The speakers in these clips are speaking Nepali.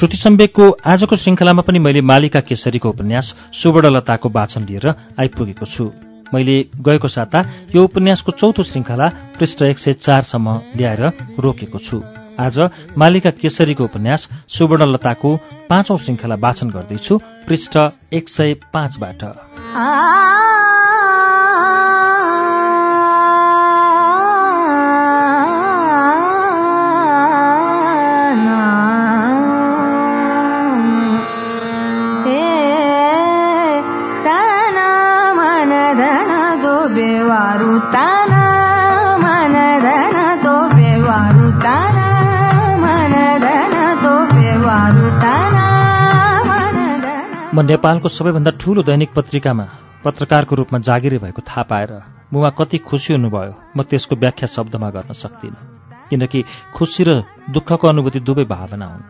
श्रुति सम्वेकको आजको श्रृङ्खलामा पनि मैले मालिका केसरीको उपन्यास सुवर्णलताको वाचन लिएर आइपुगेको छु। मैले गएको साता यो उपन्यासको चौथो श्रृङ्खला पृष्ठ एक सय चारसम्म ल्याएर रोकेको छु। आज मालिका केसरीको उपन्यास सुवर्णलताको पाँचौं श्रृङ्खला वाचन गर्दैछु पृष्ठ एक सय पाँचबाट। म नेपालको सबैभन्दा ठूलो दैनिक पत्रिकामा पत्रकारको रूपमा जागिरे भएको थाहा पाएर मुमा कति खुसी हुनुभयो म त्यसको व्याख्या शब्दमा गर्न सक्दिनँ। किनकि खुसी र दुःखको अनुभूति दुवै भावना हुन्।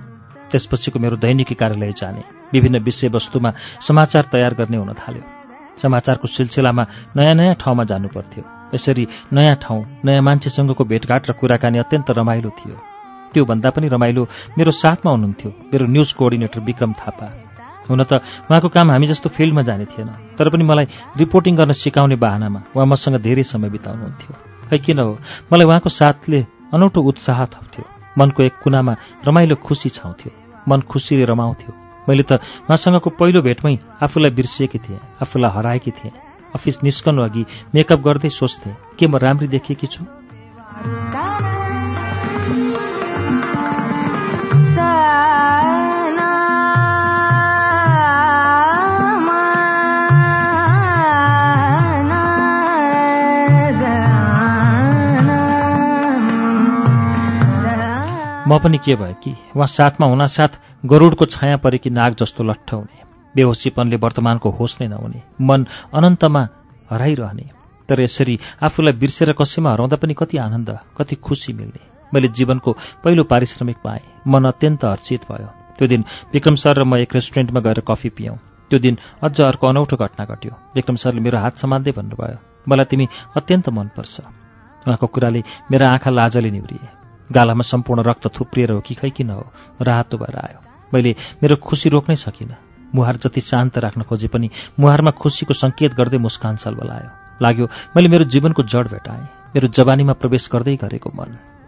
त्यसपछिको मेरो दैनिकी कार्यालय जाने विभिन्न विषयवस्तुमा समाचार तयार गर्ने हुन थाल्यो। समाचारको सिलसिलामा नयाँ नयाँ ठाउँमा जानु पर्थ्यो यसरी नयाँ ठाउँ नयाँ मान्छेसँगको भेटघाट र कुराकानी अत्यन्त रमाइलो थियो। त्योभन्दा पनि रमाइलो मेरो साथमा हुनुहुन्थ्यो मेरो न्युज कोअर्डिनेटर विक्रम थापा। हुन त उहाँको काम हामी जस्तो फिल्डमा जाने थिएन तर पनि मलाई रिपोर्टिङ गर्न सिकाउने बाहनामा उहाँ मसँग धेरै समय बिताउनुहुन्थ्यो। खै किन हो? मलाई उहाँको साथले अनौठो उत्साह थप्थ्यो। मनको एक कुनामा रमाइलो खुसी छाउँथ्यो। मन खुसीले रमाउँथ्यो। मैले त उहाँसँगको पहिलो भेटमै आफूलाई बिर्सिएकी थिएँ आफूलाई हराएकी थिएँ। अफिस निस्कनु अघि मेकअप गर्दै सोच्थेँ के म राम्री देखिएकी छु? म पनि के भयो कि? उहाँ साथमा हुनासाथ गरुडको छाया परेकी नाग जस्तो लट्ठ हुने बेहोसीपनले वर्तमानको होस नै नहुने मन अनन्तमा हराइरहने। तर यसरी आफूलाई बिर्सेर कसैमा हराउँदा पनि कति आनन्द कति खुसी मिल्ने। मैले जीवनको पहिलो पारिश्रमिक पाएँ। मन अत्यन्त हर्षित भयो। त्यो दिन विक्रम सर र म एक रेस्टुरेन्टमा गएर कफी पियौँ। त्यो दिन अझ अर्को अनौठो घटना घट्यो। विक्रम सरले मेरो हात समात्दै भन्नुभयो मलाई तिमी अत्यन्त मनपर्छ। उहाँको कुराले मेरा आँखा लाजले निहुरिए। गालामा सम्पूर्ण रक्त थुप्रिएर हो कि खै किन हो रातो भएर आयो। मैले मेरो खुसी रोक्नै सकिनँ। मुहार जति शान्त राख्न खोजे पनि मुहारमा खुसीको सङ्केत गर्दै मुस्कान सलबलायो। लाग्यो मैले मेरो जीवनको जड भेटाएँ। मेरो जवानीमा प्रवेश गर्दै गरेको मन।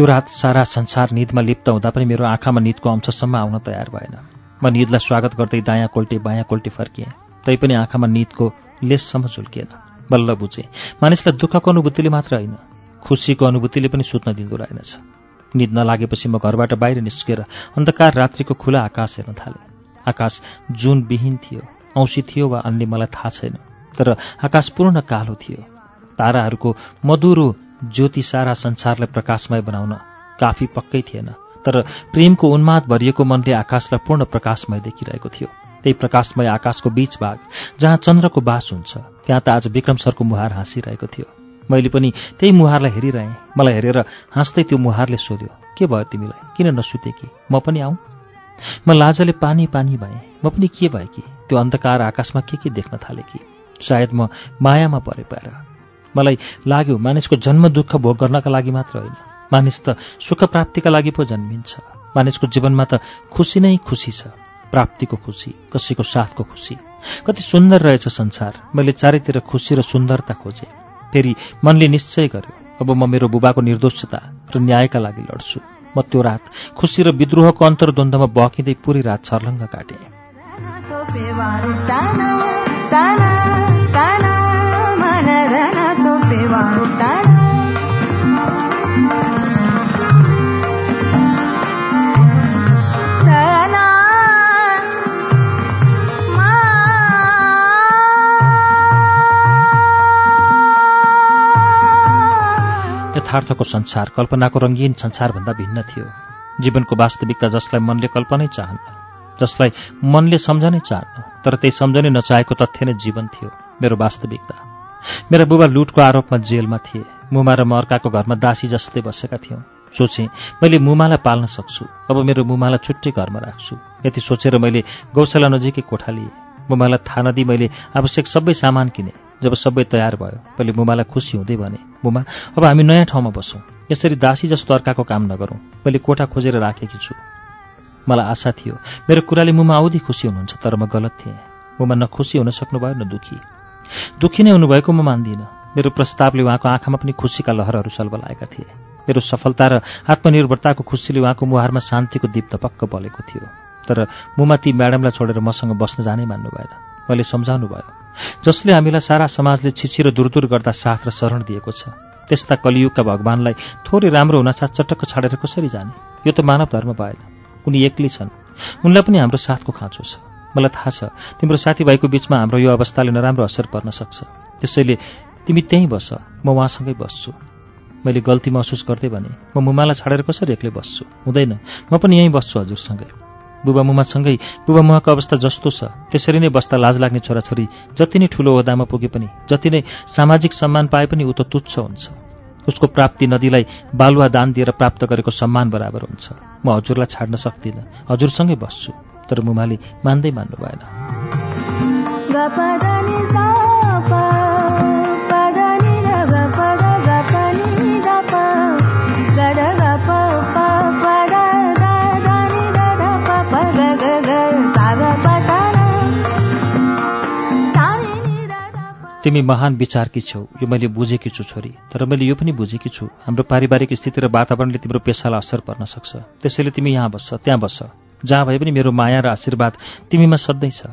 त्यो रात सारा संसार निदमा लिप्त हुँदा पनि मेरो आँखामा निदको अंशसम्म आउन तयार भएन। म निदलाई स्वागत गर्दै दायाँ कोल्टे बायाँ कोल्टे फर्किएँ। तैपनि आँखामा निदको लेससम्म झुल्किएन। बल्ल बुझेँ मानिसलाई दुःखको अनुभूतिले मात्र होइन खुसीको अनुभूतिले पनि सुत्न दिँदो रहेनछ। निद नलागेपछि म घरबाट बाहिर निस्केर अन्धकार रात्रिको खुला आकाश हेर्न थालेँ। आकाश जुन विहीन थियो औँसी थियो वा अन्य मलाई थाहा छैन तर आकाश पूर्ण कालो थियो। ताराहरूको मधुरो ज्योति सारा संसारलाई प्रकाशमय बनाउन काफी पक्कै थिएन तर प्रेमको उन्माद भरिएको मनले आकाशलाई पूर्ण प्रकाशमय देखिरहेको थियो। त्यही प्रकाशमय आकाशको बीच भाग जहाँ चन्द्रको बास हुन्छ त्यहाँ त आज विक्रम सरको मुहार हाँसिरहेको थियो। मैले पनि त्यही मुहारलाई हेरिरहेँ। मलाई हेरेर हाँस्दै त्यो मुहारले सोध्यो के भयो तिमीलाई? किन नसुते कि? म पनि आउँ म लाजले पानी पानी भएँ। म पनि के भएँ कि? त्यो अन्धकार आकाशमा के के देख्न थालेँ कि? सायद म मायामा परे पाएर। मलाई लाग्यो मानिसको जन्म दुःख भोग गर्नका लागि मात्र होइन। मानिस त सुख प्राप्तिका लागि पो जन्मिन्छ। मानिसको जीवनमा त खुसी नै खुसी छ। प्राप्तिको खुसी कसैको साथको खुसी। कति सुन्दर रहेछ संसार। मैले चारैतिर खुसी र सुन्दरता खोजेँ। फेरि मनले निश्चय गर्यो अब म मेरो बुबाको निर्दोषता र न्यायका लागि लड्छु। म त्यो रात खुसी र विद्रोहको अन्तर्द्वन्द्वमा बकिँदै पुरै रात छर्लङ्ग काटेँ। यथार्थको संसार कल्पनाको रङ्गीन संसारभन्दा भिन्न थियो। जीवनको वास्तविकता जसलाई मनले कल्पनै चाहन्न जसलाई मनले सम्झनै चाहन्न तर त्यही सम्झनै नचाहेको तथ्य नै जीवन थियो मेरो वास्तविकता। मेरा बुबा लुटको आरोपमा जेलमा थिए। मुमा र म अर्काको घरमा दासी जस्तै बसेका थियौँ। सोचेँ मैले मुमालाई पाल्न सक्छु। अब मेरो मुमालाई छुट्टै घरमा राख्छु यति सोचेर मैले गौशाला नजिकै कोठा लिएँ। मुमालाई थाहा नदिई मैले आवश्यक सबै सामान किने। जब सबै तयार भयो मैले मुमालाई खुसी हुँदै भने मुमा अब हामी नयाँ ठाउँमा बसौँ। यसरी दासी जस्तो अर्काको काम नगरौँ। मैले कोठा खोजेर राखेकी छु। मलाई आशा थियो मेरो कुराले मुमा औधी खुसी हुनुहुन्छ तर म गलत थिएँ। मुमा न खुसी हुन सक्नुभयो न दुखी। दुखी नै हुनुभएको म मान्दिनँ। मेरो प्रस्तावले उहाँको आँखामा पनि खुसीका लहरहरू सल्बलाएका थिए। मेरो सफलता र आत्मनिर्भरताको खुसीले उहाँको मुहारमा शान्तिको दीप पक्क बलेको थियो। तर मुमा ती म्याडमलाई छोडेर मसँग बस्न जानै मान्नु भएन मैले सम्झाउनु भयो जसले हामीलाई सारा समाजले छिछि र दुर गर्दा साथ र शरण दिएको छ। त्यस्ता कलियुगका भगवान्लाई थोरै राम्रो हुनासाथ चटक्क छाडेर कसरी जाने? यो त मानव धर्म भएन। उनी एक्लै छन्। उनलाई पनि हाम्रो साथको खाँचो छ। मलाई थाहा छ तिम्रो साथीभाइको बिचमा हाम्रो यो अवस्थाले नराम्रो असर पर्न सक्छ। त्यसैले तिमी त्यहीँ बस। म उहाँसँगै बस्छु। मैले गल्ती महसुस गर्दै भने म मुमालाई छाडेर कसरी एक्लै बस्छु? हुँदैन। म पनि यहीँ बस्छु हजुरसँगै। बुबा मुमासँगै बुबा मुमाको अवस्था जस्तो छ। त्यसरी नै बस्दा लाज लाग्ने छोराछोरी जति नै ठुलो ओदामा पुगे पनि जति नै सामाजिक सम्मान पाए पनि ऊ त तुच्छ हुन्छ। उसको प्राप्ति नदीलाई बालुवा दान दिएर प्राप्त गरेको सम्मान बराबर हुन्छ। म हजुरलाई छाड्न सक्दिनँ। हजुरसँगै बस्छु। तर मुमाले मान्दै मान्नु भएन। तिमी महान विचारकी छौ। यो मैले बुझेकी छु छोरी तर मैले यो पनि बुझेकी छु। हाम्रो पारिवारिक स्थिति र वातावरणले तिम्रो पेसालाई असर पर्न सक्छ। त्यसैले तिमी यहाँ बस्छ त्यहाँ बस्छ। जहाँ भए पनि मेरो माया र आशीर्वाद तिमीमा सधैँ छ।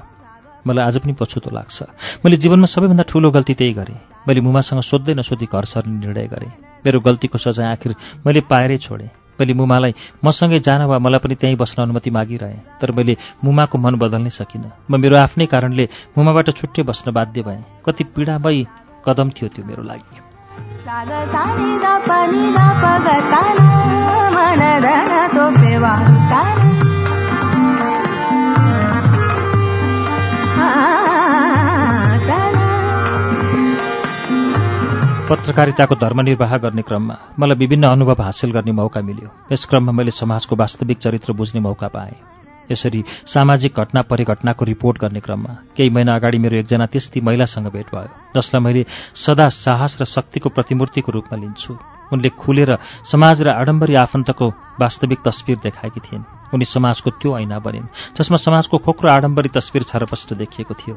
मलाई आज पनि पछुतो लाग्छ। मैले जीवनमा सबैभन्दा ठूलो गल्ती त्यही गरेँ। मैले मुमासँग सोध्दै नसोधी घर सर्ने निर्णय गरेँ। मेरो गल्तीको सजाय आखिर मैले पाएरै छोडेँ। मैले मुमालाई मसँगै जान वा मलाई पनि त्यहीँ बस्न अनुमति मागिरहेँ तर मैले मुमाको मन बदल्नै सकिनँ। म मेरो आफ्नै कारणले मुमाबाट छुट्टै बस्न बाध्य भएँ। कति पीडामयी कदम थियो त्यो मेरो लागि। पत्रकारिताको धर्मनिर्वाह गर्ने क्रममा मलाई विभिन्न अनुभव हासिल गर्ने मौका मिल्यो। यस क्रममा मैले समाजको वास्तविक चरित्र बुझ्ने मौका पाएँ। यसरी सामाजिक घटना परिघटनाको रिपोर्ट गर्ने क्रममा केही महिना अगाडि मेरो एकजना त्यस्ती महिलासँग भेट भयो जसलाई मैले सदा साहस र शक्तिको प्रतिमूर्तिको रूपमा लिन्छु। उनले खुलेर समाज र आडम्बरी आफन्तको वास्तविक तस्विर देखाएकी थिइन्। उनी समाजको त्यो ऐना बनिन् जसमा समाजको खोक्रो आडम्बरी तस्विर छरपष्ट देखिएको थियो।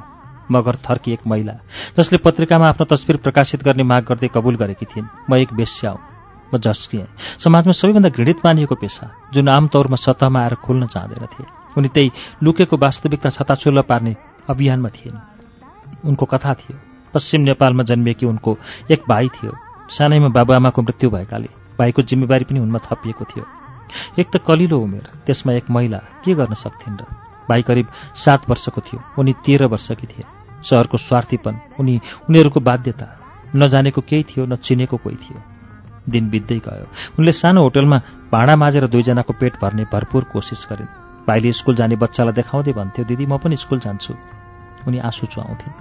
मगर थर्की एक महिला जसले पत्रिकामा आफ्नो तस्विर प्रकाशित गर्ने माग गर्दै कबुल गरेकी थिइन्। म एक बेस्या हुँ म झस्किएँ समाजमा सबैभन्दा घृणित मानिएको पेसा जुन आमतौरमा सतहमा आएर खोल्न चाहँदैनथे उनी त्यही लुकेको वास्तविकता छताछुल्ल पार्ने अभियानमा थिएन उनको कथा थियो पश्चिम नेपालमा जन्मिएकी उनको एक भाइ थियो। सानैमा बाबुआमाको मृत्यु भएकाले भाइको जिम्मेवारी पनि उनमा थपिएको थियो। एक त कलिलो उमेर त्यसमा एक महिला के गर्न सक्थिन् र? भाइ करिब सात वर्षको थियो उनी तेह्र वर्षकी थिए। सहरको स्वार्थीपन उनी उनीहरूको बाध्यता। नजानेको केही थियो न चिनेको कोही थियो। दिन बित्दै गयो। उनले सानो होटलमा भाँडा माझेर दुईजनाको पेट भर्ने भरपूर कोसिस गरिन्। भाइले स्कुल जाने बच्चालाई देखाउँदै भन्थ्यो दिदी म पनि स्कुल जान्छु। उनी आँसु चुहाउँथिन्।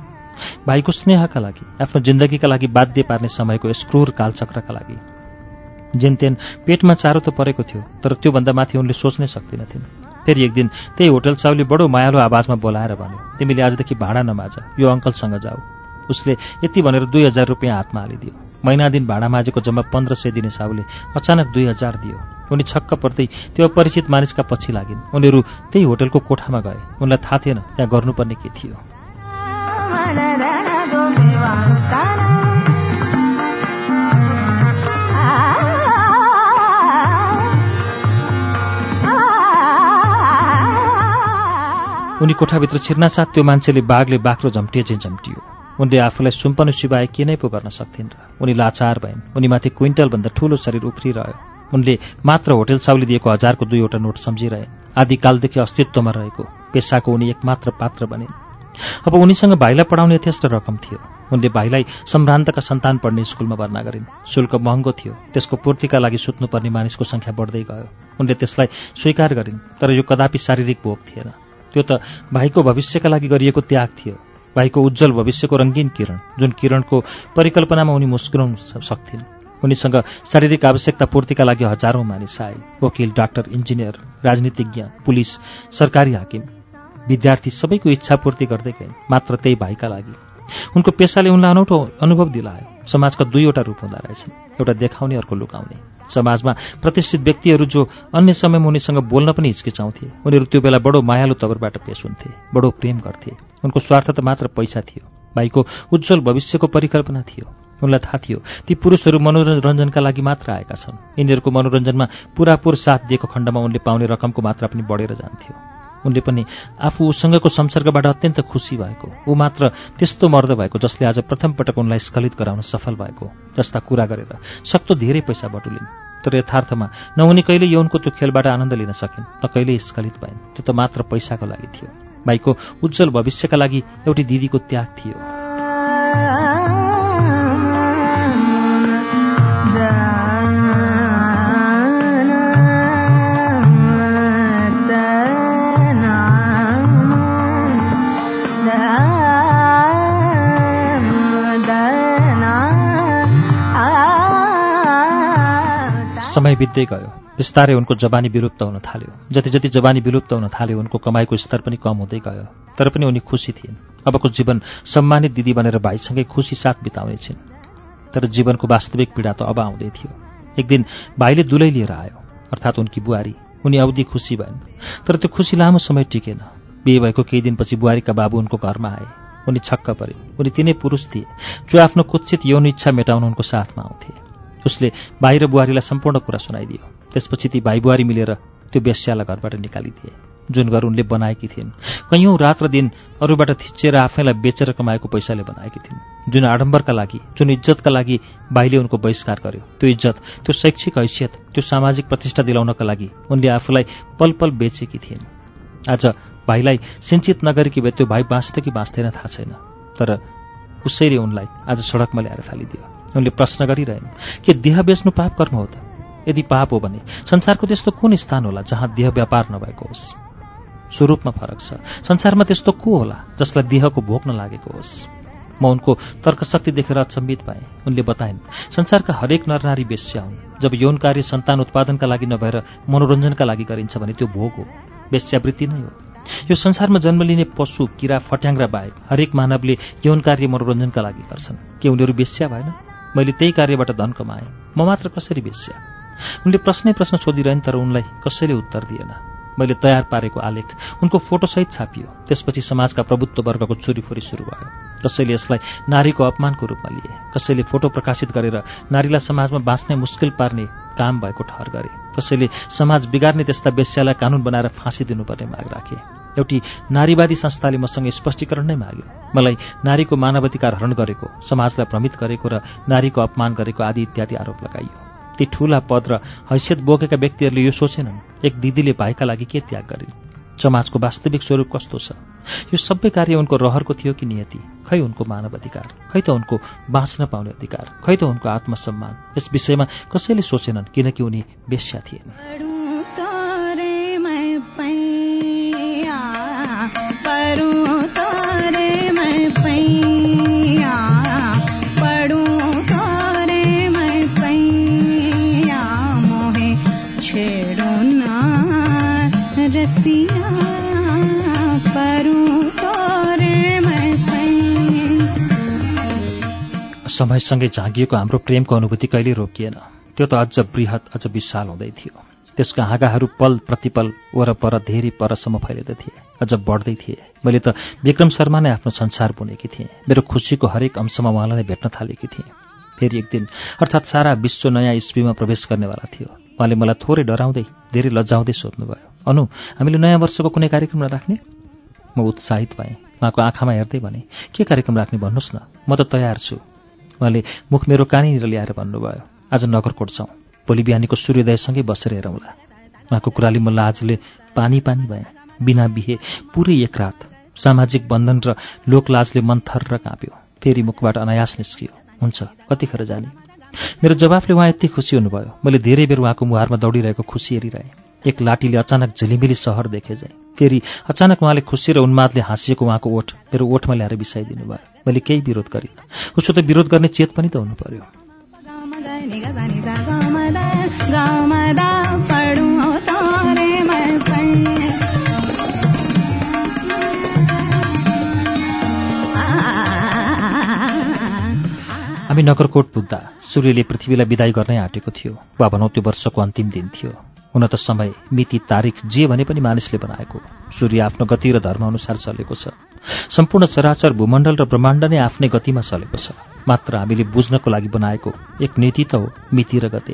भाइको स्नेहका लागि आफ्नो जिन्दगीका लागि बाध्य पार्ने समयको स्क्रूर कालचक्रका लागि। जेनतेन पेटमा चारो त परेको थियो तर त्योभन्दा माथि उनले सोच्नै सक्दिनथिन्। फेरि एक दिन त्यही होटल चाउले बडो मायालो आवाजमा बोलाएर भन्यो तिमीले आजदेखि भाडा नमाज यो अङ्कलसँग जाऊ। उसले यति भनेर दुई हजार रुपियाँ हातमा हालिदियो। महिना दिन भाडा माझेको जम्मा पन्ध्र सय दिने साउले अचानक दुई हजार दियो। उनी छक्क पर्दै त्यो अपरिचित मानिसका पछि लागिन्। उनीहरू त्यही होटलको कोठामा गए। उनलाई थाहा थिएन त्यहाँ गर्नुपर्ने के थियो। उनी कोठाभित्र छिर्नासाथ त्यो मान्छेले बाघले बाख्रो झम्टिए चाहिँ झम्टियो। उनले आफूलाई सुम्पनु सिवाय के नै पो गर्न सक्थिन् र। उनी लाचार भइन्। उनीमाथि क्विन्टलभन्दा ठूलो शरीर उफ्रिरह्यो। उनले मात्र होटेल साउली दिएको हजारको दुईवटा नोट सम्झिरहे। आदिकालदेखि अस्तित्वमा रहेको। पेसाको उनी एकमात्र पात्र बनिन्। अब उनीसँग भाइलाई पढाउने यथेष्ट रकम थियो। उनले भाइलाई सम्भ्रान्तका सन्तान पढ्ने स्कुलमा भर्ना गरिन्। शुल्क महँगो थियो। त्यसको पूर्तिका लागि सुत्नुपर्ने मानिसको सङ्ख्या बढ्दै गयो। उनले त्यसलाई स्वीकार गरिन् तर यो कदापि शारीरिक भोग थिएन। त्यो त भाइको भविष्यका लागि गरिएको त्याग थियो। भाइको उज्जवल भविष्यको रङ्गीन किरण जुन किरणको परिकल्पनामा उनी मुस्कुराउन सक्थिन्। उनीसँग शारीरिक आवश्यकता पूर्तिका लागि हजारौं मानिस आए। वकिल डाक्टर इन्जिनियर राजनीतिज्ञ पुलिस सरकारी हाकिम। विद्यार्थी सबैको इच्छा पूर्ति गर्दै गए मात्र त्यही भाइका लागि। उनको पेसाले उनलाई अनौठो अनुभव दिलायो। समाजका दुईवटा रूप हुँदो रहेछन्। एउटा देखाउने अर्को लुकाउने। समाजमा प्रतिष्ठित व्यक्तिहरू जो अन्य समयमा उनीसँग बोल्न पनि हिचकिचाउँथे उनीहरू त्यो बेला बडो मायालु तवरबाट पेश हुन्थे बडो प्रेम गर्थे। उनको स्वार्थ त मात्र पैसा थियो। भाइको उज्जवल भविष्यको परिकल्पना थियो। उनलाई थाहा थियो ती पुरुषहरू मनोरञ्जनका लागि मात्र आएका छन्। यिनीहरूको मनोरञ्जनमा पुरापुर साथ दिएको खण्डमा उनले पाउने रकमको मात्रा पनि बढेर जान्थ्यो। उनले पनि आफू उसँगको संसर्गबाट अत्यन्त खुसी भएको। ऊ मात्र त्यस्तो मर्द भएको जसले आज प्रथम पटक उनलाई स्खलित गराउन सफल भएको जस्ता कुरा गरेर सक्तो धेरै पैसा बटुलिन्। तर यथार्थमा न उनी कहिले यौनको त्यो खेलबाट आनन्द लिन सकिन् न कहिले स्खलित भइन्। त्यो त मात्र पैसाको लागि थियो। भाइको उज्जवल भविष्यका लागि एउटी दिदीको त्याग थियो। समय बित्दै गयो। बिस्तारै उनको जवानी विलुप्त हुन थाल्यो। जति जति जवानी विलुप्त हुन थाल्यो उनको कमाइको स्तर पनि कम हुँदै गयो। तर पनि उनी खुसी थिइन्। अबको जीवन सम्मानित दिदी बनेर भाइसँगै खुसी साथ बिताउने छिन्। तर जीवनको वास्तविक पीडा त अब आउँदै थियो। एक दिन भाइले दुलै लिएर आयो। अर्थात् उनकी बुहारी। उनी अवधि खुसी भइन्। तर त्यो खुसी लामो समय टिकेन। बिहे भएको केही दिनपछि बुहारीका बाबु उनको घरमा आए। उनी छक्क परे। उनी तिनै पुरुष थिए। जो आफ्नो कुत्सित यौन इच्छा मेटाउन उनको साथमा आउँथे। उसले भाइ र बुहारीलाई सम्पूर्ण कुरा सुनाइदियो। त्यसपछि ती भाइ बुहारी मिलेर त्यो बेस्यालाई घरबाट निकालिदिए जुन घर उनले बनाएकी थिइन्। कैयौँ रात र दिन अरूबाट थिचेर आफैलाई बेचेर कमाएको पैसाले बनाएकी थिइन्। जुन आडम्बरका लागि जुन इज्जतका लागि भाइले उनको बहिष्कार गर्यो त्यो इज्जत त्यो शैक्षिक हैसियत त्यो सामाजिक प्रतिष्ठा दिलाउनका लागि उनले आफूलाई पल पल बेचेकी थिइन्। आज भाइलाई सिन्चित नगरेकी भए त्यो भाइ बाँच्थ्यो कि बाँच्दैन थाहा छैन तर उसैले उनलाई आज सडकमा ल्याएर फालिदियो उनले प्रश्न गरिरहन् के देह बेच्नु पाप कर्म हो त? यदि पाप हो भने संसारको त्यस्तो कुन स्थान होला जहाँ देह व्यापार नभएको होस्? स्वरूपमा फरक छ। संसारमा त्यस्तो को होला जसलाई देहको भोक नलागेको होस्? म उनको तर्कशक्ति देखेर अचम्बित भएँ। उनले बताइन् संसारका हरेक नरनारी बेस्या हुन्। जब यौन कार्य सन्तान उत्पादनका लागि नभएर मनोरञ्जनका लागि गरिन्छ भने त्यो भोग हो। बेस्यावृत्ति नै हो। यो संसारमा जन्म लिने पशु किरा फट्याङ्ग्रा बाहेक हरेक मानवले यौन कार्य मनोरञ्जनका लागि गर्छन्। के उनीहरू बेस्या भएन? मैले त्यही कार्यबाट धन कमाएँ। म मात्र कसरी बेस्या? उनले प्रश्नै प्रश्न सोधिरहन् तर उनलाई कसैले उत्तर दिएन। मैले तयार पारेको आलेख उनको फोटोसहित छापियो। त्यसपछि समाजका प्रभुत्व वर्गको चोरीफोरी सुरु भयो कसैले यसलाई नारीको अपमानको रूपमा लिए। कसैले फोटो प्रकाशित गरेर नारीलाई समाजमा बाँच्ने मुस्किल पार्ने काम भएको ठहर गरे। कसैले समाज बिगार्ने त्यस्ता बेस्यालाई कानून बनाएर फाँसी दिनुपर्ने माग राखे। एउटी नारीवादी संस्थाले मसँग स्पष्टीकरण नै माग्यो। मलाई नारीको मानवाधिकार हरण गरेको समाजलाई भ्रमित गरेको र नारीको अपमान गरेको आदि इत्यादि आरोप लगाइयो। ती ठूला पद र हैसियत बोकेका व्यक्तिहरूले यो सोचेनन् एक दिदीले भाइका लागि के त्याग गरिन् समाजको वास्तविक स्वरूप कस्तो छ? यो सबै कार्य उनको रहरको थियो कि नियति? खै उनको मानव अधिकार खै त उनको बाँच्न पाउने अधिकार? खै त उनको आत्मसम्मान? यस विषयमा कसैले सोचेनन् किनकि उनी बेस्या थिएन। समयसँगै झाँगिएको हाम्रो प्रेमको अनुभूति कहिल्यै रोकिएन। त्यो त अझ बृहत अझ विशाल हुँदै थियो। त्यसका हाँगाहरू पल प्रतिपल वरपर धेरै परसम्म फैलिँदै थिए अझ बढ्दै थिए। मैले त विक्रम शर्मा नै आफ्नो संसार बुनेकी थिएँ। मेरो खुसीको हरेक अंशमा उहाँलाई भेट्न थालेकी थिएँ। फेरि एक दिन अर्थात् सारा विश्व नयाँ इस्वीमा प्रवेश गर्नेवाला थियो। उहाँले मलाई थोरै डराउँदै धेरै लजाउँदै सोध्नुभयो अनु हामीले नयाँ वर्षको कुनै कार्यक्रम नराख्ने म उत्साहित भएँ। उहाँको आँखामा हेर्दै भने के कार्यक्रम राख्ने भन्नुहोस् न म त तयार छु। उहाँले मुख मेरो कानीनिर ल्याएर भन्नुभयो आज नगरकोट छौँ। भोलि बिहानीको सूर्योदयसँगै बसेर हेरौँला उहाँको कुराले म लाजले पानी पानी भएँ बिना बिहे पुरै एक रात सामाजिक बन्धन र लोकलाजले मन र काँप्यो। फेरि मुखबाट अनायास निस्कियो। हुन्छ कतिखेर जाने? मेरो जवाफले उहाँ यति खुसी हुनुभयो। मैले धेरै बेर उहाँको मुहारमा दौडिरहेको खुसी हेरिरहेँ। एक लाठीले अचानक झिलिमिली सहर देखे जाए। फेरि अचानक उहाँले खुसी र उन्मादले हाँसिएको उहाँको ओठ मेरो ओठमा ल्याएर बिसाइदिनु भयो। मैले केही विरोध गरिनँ। उसो त विरोध गर्ने चेत पनि त हुनु पर्यो हामी नगरकोट पुग्दा सूर्यले पृथ्वीलाई विदाई गर्नै आँटेको थियो। वा भनौँ त्यो वर्षको अन्तिम दिन थियो। हुन त समय मिति तारिक जे भने पनि मानिसले बनाएको। सूर्य आफ्नो गति र धर्मअनुसार चलेको छ। सम्पूर्ण चराचर भूमण्डल र ब्रह्माण्ड नै आफ्नै गतिमा चलेको छ। मात्र हामीले बुझ्नको लागि बनाएको एक नीति त हो मिति र गते।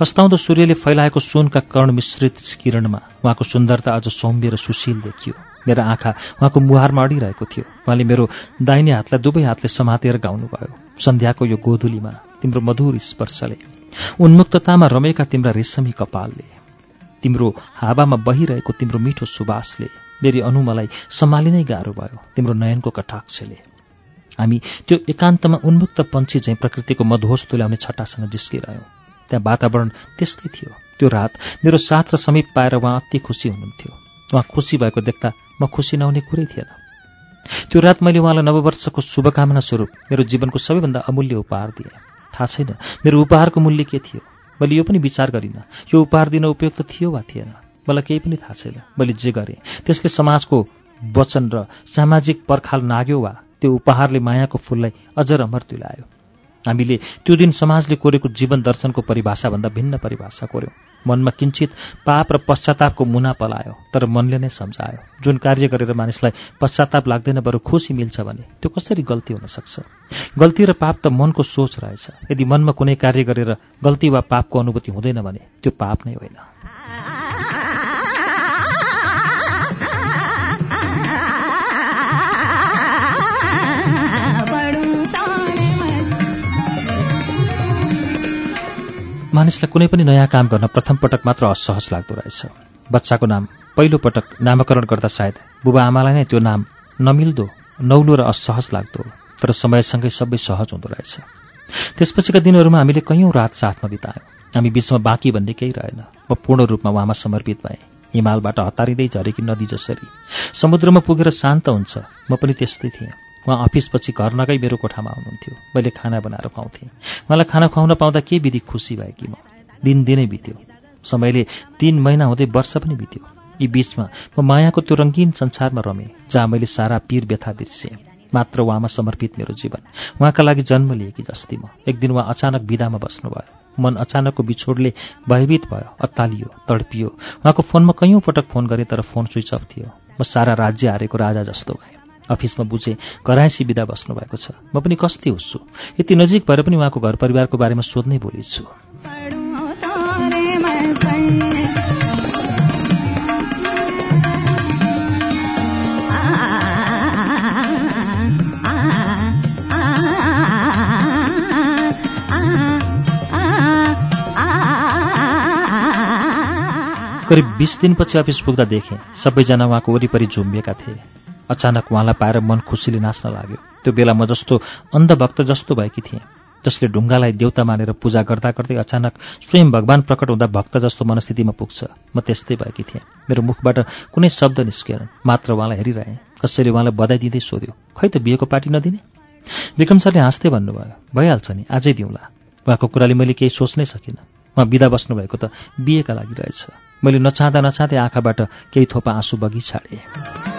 हस्ताउँदो सूर्यले फैलाएको सुनका कर्ण मिश्रित किरणमा उहाँको सुन्दरता अझ सौम्य र सुशील देखियो। मेरा आँखा उहाँको मुहारमा अडिरहेको थियो। उहाँले मेरो दाहिने हातलाई दुवै हातले समातेर गाउनुभयो। सन्ध्याको यो गोधुलीमा तिम्रो मधुर स्पर्शले। उन्मुक्ततामा रमेका तिम्रा रेशमी कपालले। तिम्रो हावामा बहिरहेको तिम्रो मिठो सुवासले मेरी अनुमलाई सम्हालिनै गाह्रो भयो तिम्रो नयनको कटाक्षले। हामी त्यो एकान्तमा उन्मुक्त पन्छी चाहिँ प्रकृतिको मधोस तुल्याउने छट्टासँग जिस्किरह्यौँ। त्यहाँ वातावरण त्यस्तै थियो। त्यो रात मेरो साथ र समीप पाएर उहाँ अति खुसी हुनुहुन्थ्यो। उहाँ खुसी भएको देख्दा म खुसी नहुने कुरै थिएन। त्यो रात मैले उहाँलाई नववर्षको शुभकामना स्वरूप मेरो जीवनको सबैभन्दा अमूल्य उपहार दिएँ। थाहा छैन। मेरो उपहारको मूल्य के थियो? मैले यो पनि विचार गरिनँ। यो उपहार दिन उपयुक्त थियो वा थिएन? मलाई केही पनि थाहा छैन। मैले जे गरेँ त्यसले समाजको वचन र सामाजिक पर्खाल नाग्यो वा त्यो उपहारले मायाको फुललाई अझ रमर तुलायो। हामीले त्यो दिन समाजले कोरेको जीवन दर्शनको परिभाषाभन्दा भिन्न परिभाषा कोर्यौँ मनमा किञ्चित पाप र पश्चातापको मुना पलायो तर मनले नै सम्झायो। जुन कार्य गरेर मानिसलाई पश्चाताप लाग्दैन बरु खुसी मिल्छ भने त्यो कसरी गल्ती हुन सक्छ? गल्ती र पाप त मनको सोच रहेछ। यदि मनमा कुनै कार्य गरेर गल्ती वा पापको अनुभूति हुँदैन भने त्यो पाप नै होइन। मानिसलाई कुनै पनि नयाँ काम गर्न प्रथम पटक मात्र असहज लाग्दो रहेछ। बच्चाको नाम पहिलो पटक नामकरण गर्दा सायद बुबा आमालाई नै त्यो नाम नमिल्दो नौलो र असहज लाग्दो तर समयसँगै सबै सहज हुँदो रहेछ। त्यसपछिका दिनहरूमा हामीले कैयौँ रात साथमा बितायौँ। हामी बिचमा बाँकी भन्ने केही रहेन। म पूर्ण रूपमा उहाँमा समर्पित भएँ। हिमालबाट हतारिँदै झरेकी नदी जसरी। समुद्रमा पुगेर शान्त हुन्छ। म पनि त्यस्तै थिएँ। उहाँ अफिसपछि घर नगई मेरो कोठामा आउनुहुन्थ्यो। मैले खाना बनाएर खुवाउँथेँ। उहाँलाई खाना खुवाउन पाउँदा के विधि खुसी भए कि म? दिनदिनै बित्यो। समयले तीन महिना हुँदै वर्ष पनि बित्यो। यी बीचमा म मायाको त्यो रङ्गीन संसारमा रमेँ जहाँ मैले सारा पीर व्यथा बिर्सेँ। मात्र उहाँमा समर्पित मेरो जीवन। उहाँका लागि जन्म लिएकी जस्ती म। एक दिन उहाँ अचानक विदामा बस्नुभयो। मन अचानकको बिछोडले भयभीत भयो अत्तालियो तडपियो। उहाँको फोनमा कैयौँ पटक फोन गरेँ तर फोन स्विच अफ थियो। म सारा राज्य हारेको राजा जस्तो भएँ। अफिसमा बुझेँ घरायसी बिदा बस्नुभएको छ। म पनि कस्ती हुन्छु। यति नजिक भएर पनि उहाँको घर परिवारको बारेमा सोध्नै भोलिछु करिब बिस दिनपछि अफिस पुग्दा देखेँ। सबैजना उहाँको वरिपरि झुम्बिएका थिए। अचानक उहाँलाई पाएर मन खुसीले नाच्न लाग्यो। त्यो बेला म जस्तो अन्धभक्त जस्तो भएकी थिएँ जसले ढुङ्गालाई देउता मानेर पूजा गर्दा गर्दै अचानक स्वयं भगवान् प्रकट हुँदा भक्त जस्तो मनस्थितिमा पुग्छ। म त्यस्तै भएकी थिएँ। मेरो मुखबाट कुनै शब्द निस्किएन मात्र उहाँलाई हेरिरहेँ। कसैले उहाँलाई बधाई दिँदै सोध्यो खै त बिहेको पार्टी नदिने? विक्रम सरले हाँस्दै भन्नुभयो भइहाल्छ नि आजै दिउँला। उहाँको कुराले मैले केही सोच्नै सकिनँ। उहाँ बिदा बस्नुभएको त बिहेका लागि रहेछ। मैले नचाहँदा नचाहँदै आँखाबाट केही थोपा आँसु बगी छाडेँ।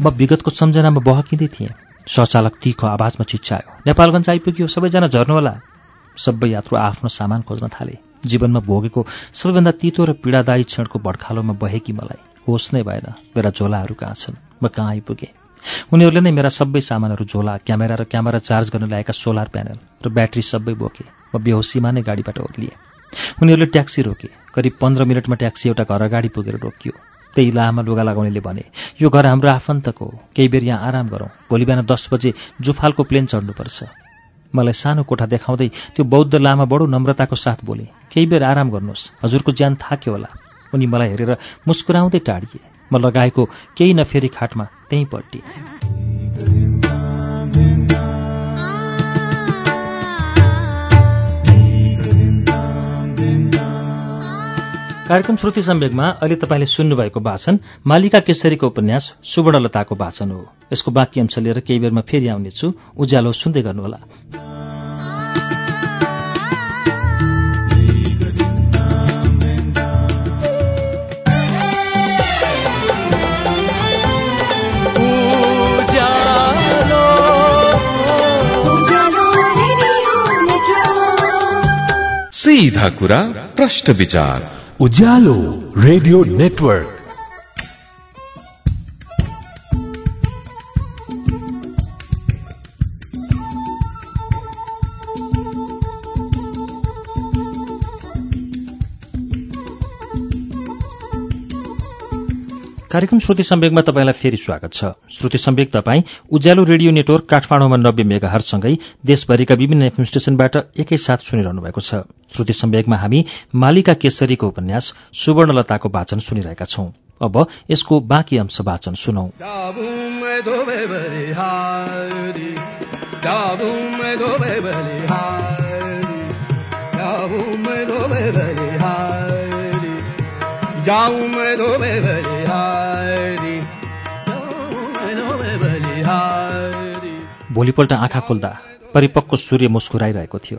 म विगतको सम्झनामा बहकिँदै थिएँ। शौचालक तीखो आवाजमा चिच्चायो नेपालगञ्ज आइपुग्यो सबैजना झर्नुहोला। सबै यात्रु आफ्नो सामान खोज्न थाले। जीवनमा भोगेको सबैभन्दा तितो र पीडादायी क्षणको भड्खालोमा बहेकी मलाई। होस नै भएन मेरा झोलाहरू कहाँ छन्? म कहाँ आइपुगेँ? उनीहरूले नै मेरा सबै सामानहरू झोला क्यामेरा र क्यामेरा चार्ज गर्न ल्याएका सोलर प्यानल र ब्याट्री सबै बोके। म बेहोसीमा नै गाडीबाट ओर्लिएँ। उनीहरूले ट्याक्सी रोके। करिब पन्ध्र मिनटमा ट्याक्सी एउटा घर अगाडि पुगेर रोकियो। त्यही लामा लुगा लगाउनेले भने यो घर हाम्रो आफन्तको केही बेर यहाँ आराम गरौँ। भोलि बिहान दस बजे जुफालको प्लेन चढ्नुपर्छ। मलाई सानो कोठा देखाउँदै त्यो बौद्ध लामा बडो नम्रताको साथ बोले केही बेर आराम गर्नुहोस् हजुरको ज्यान थाक्यो होला। उनी मलाई हेरेर मुस्कुराउँदै टाढिए। म लगाएको केही नफेरी खाटमा त्यहीँ कार्यक्रम श्रुति सम्वेकमा अहिले तपाईँले सुन्नुभएको वाचन मालिका केसरीको उपन्यास सुवर्णलताको वाचन हो। यसको बाँकी अंश लिएर केही बेरमा फेरि आउनेछु। उज्यालो सुन्दै गर्नुहोला। सीधा कुरा प्रश्न विचार। Ujyaalo radio network. कार्यक्रम श्रुति सम्वेकमा तपाईँलाई फेरि स्वागत छ। श्रुति सम्वेक तपाईँ उज्यालो रेडियो नेटवर्क काठमाडौँमा नब्बे मेगाहरसँगै देशभरिका विभिन्न एफएम स्टेशनबाट एकैसाथ सुनिरहनु भएको छ। श्रुति सम्वेकमा हामी मालिका केसरीको उपन्यास सुवर्णलताको वाचन सुनिरहेका छौं। अब यसको बाँकी अंश वाचन सुनौ। भोलिपल्ट आँखा खोल्दा परिपक्व सूर्य मुस्कुराइरहेको थियो।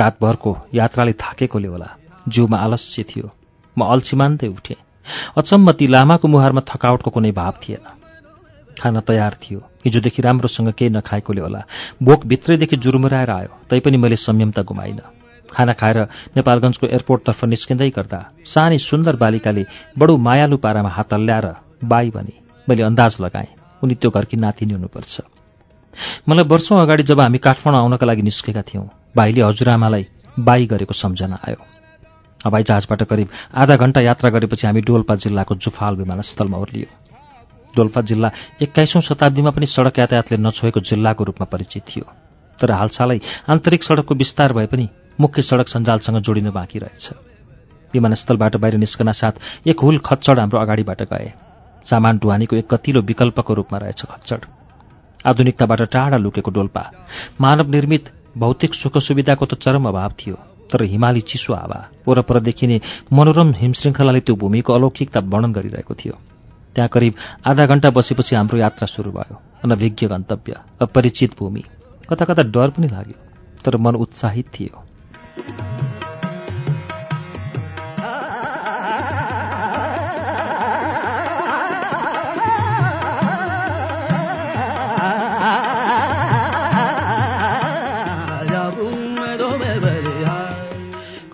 रातभरको यात्राले थाकेकोले होला। जिउमा आलस्य थियो। म अल्छी मान्दै उठेँ। अचम्म ती लामाको मुहारमा थकावटको कुनै भाव थिएन। खाना तयार थियो। हिजोदेखि राम्रोसँग केही नखाएकोले होला। बोक भित्रैदेखि जुरुमुराएर आयो। तैपनि मैले संयम त गुमाइनँ। खाना खाएर नेपालगञ्जको एयरपोर्टतर्फ निस्किँदै गर्दा सानी सुन्दर बालिकाले बडो मायालु पारामा हात हल्ल्याएर बाई भने मैले अन्दाज लगाएँ उनी त्यो घरकी नातिनी हुनुपर्छ। मलाई वर्षौँ अगाडि जब हामी काठमाडौँ आउनका लागि निस्केका थियौँ भाइले हजुरआमालाई बाई गरेको सम्झना आयो। हवाई जहाजबाट करिब आधा घण्टा यात्रा गरेपछि हामी डोल्पा जिल्लाको जुफाल विमानस्थलमा ओर्लियो। डोल्पा जिल्ला एक्काइसौँ शताब्दीमा पनि सडक यातायातले नछोएको जिल्लाको रूपमा परिचित थियो। तर हालसालै आन्तरिक सडकको विस्तार भए पनि मुख्य सडक सञ्जालसँग जोडिन बाँकी रहेछ। विमानस्थलबाट बाहिर निस्कन साथ एक हुल खच्चड हाम्रो अगाडिबाट गए। सामान ढुवानीको एक कतिलो विकल्पको रूपमा रहेछ खच्चड। आधुनिकताबाट टाढा लुकेको डोल्पा। मानव निर्मित भौतिक सुख सुविधाको त चरम अभाव थियो तर हिमाली चिसो हावा वरपर देखिने मनोरम हिमश्रृङ्खलाले त्यो भूमिको अलौकिकता वर्णन गरिरहेको थियो। त्यहाँ करिब आधा घण्टा बसेपछि हाम्रो यात्रा सुरु भयो। अनभिज्ञ गन्तव्य अपरिचित भूमि। कता कता डर पनि लाग्यो तर मन उत्साहित थियो।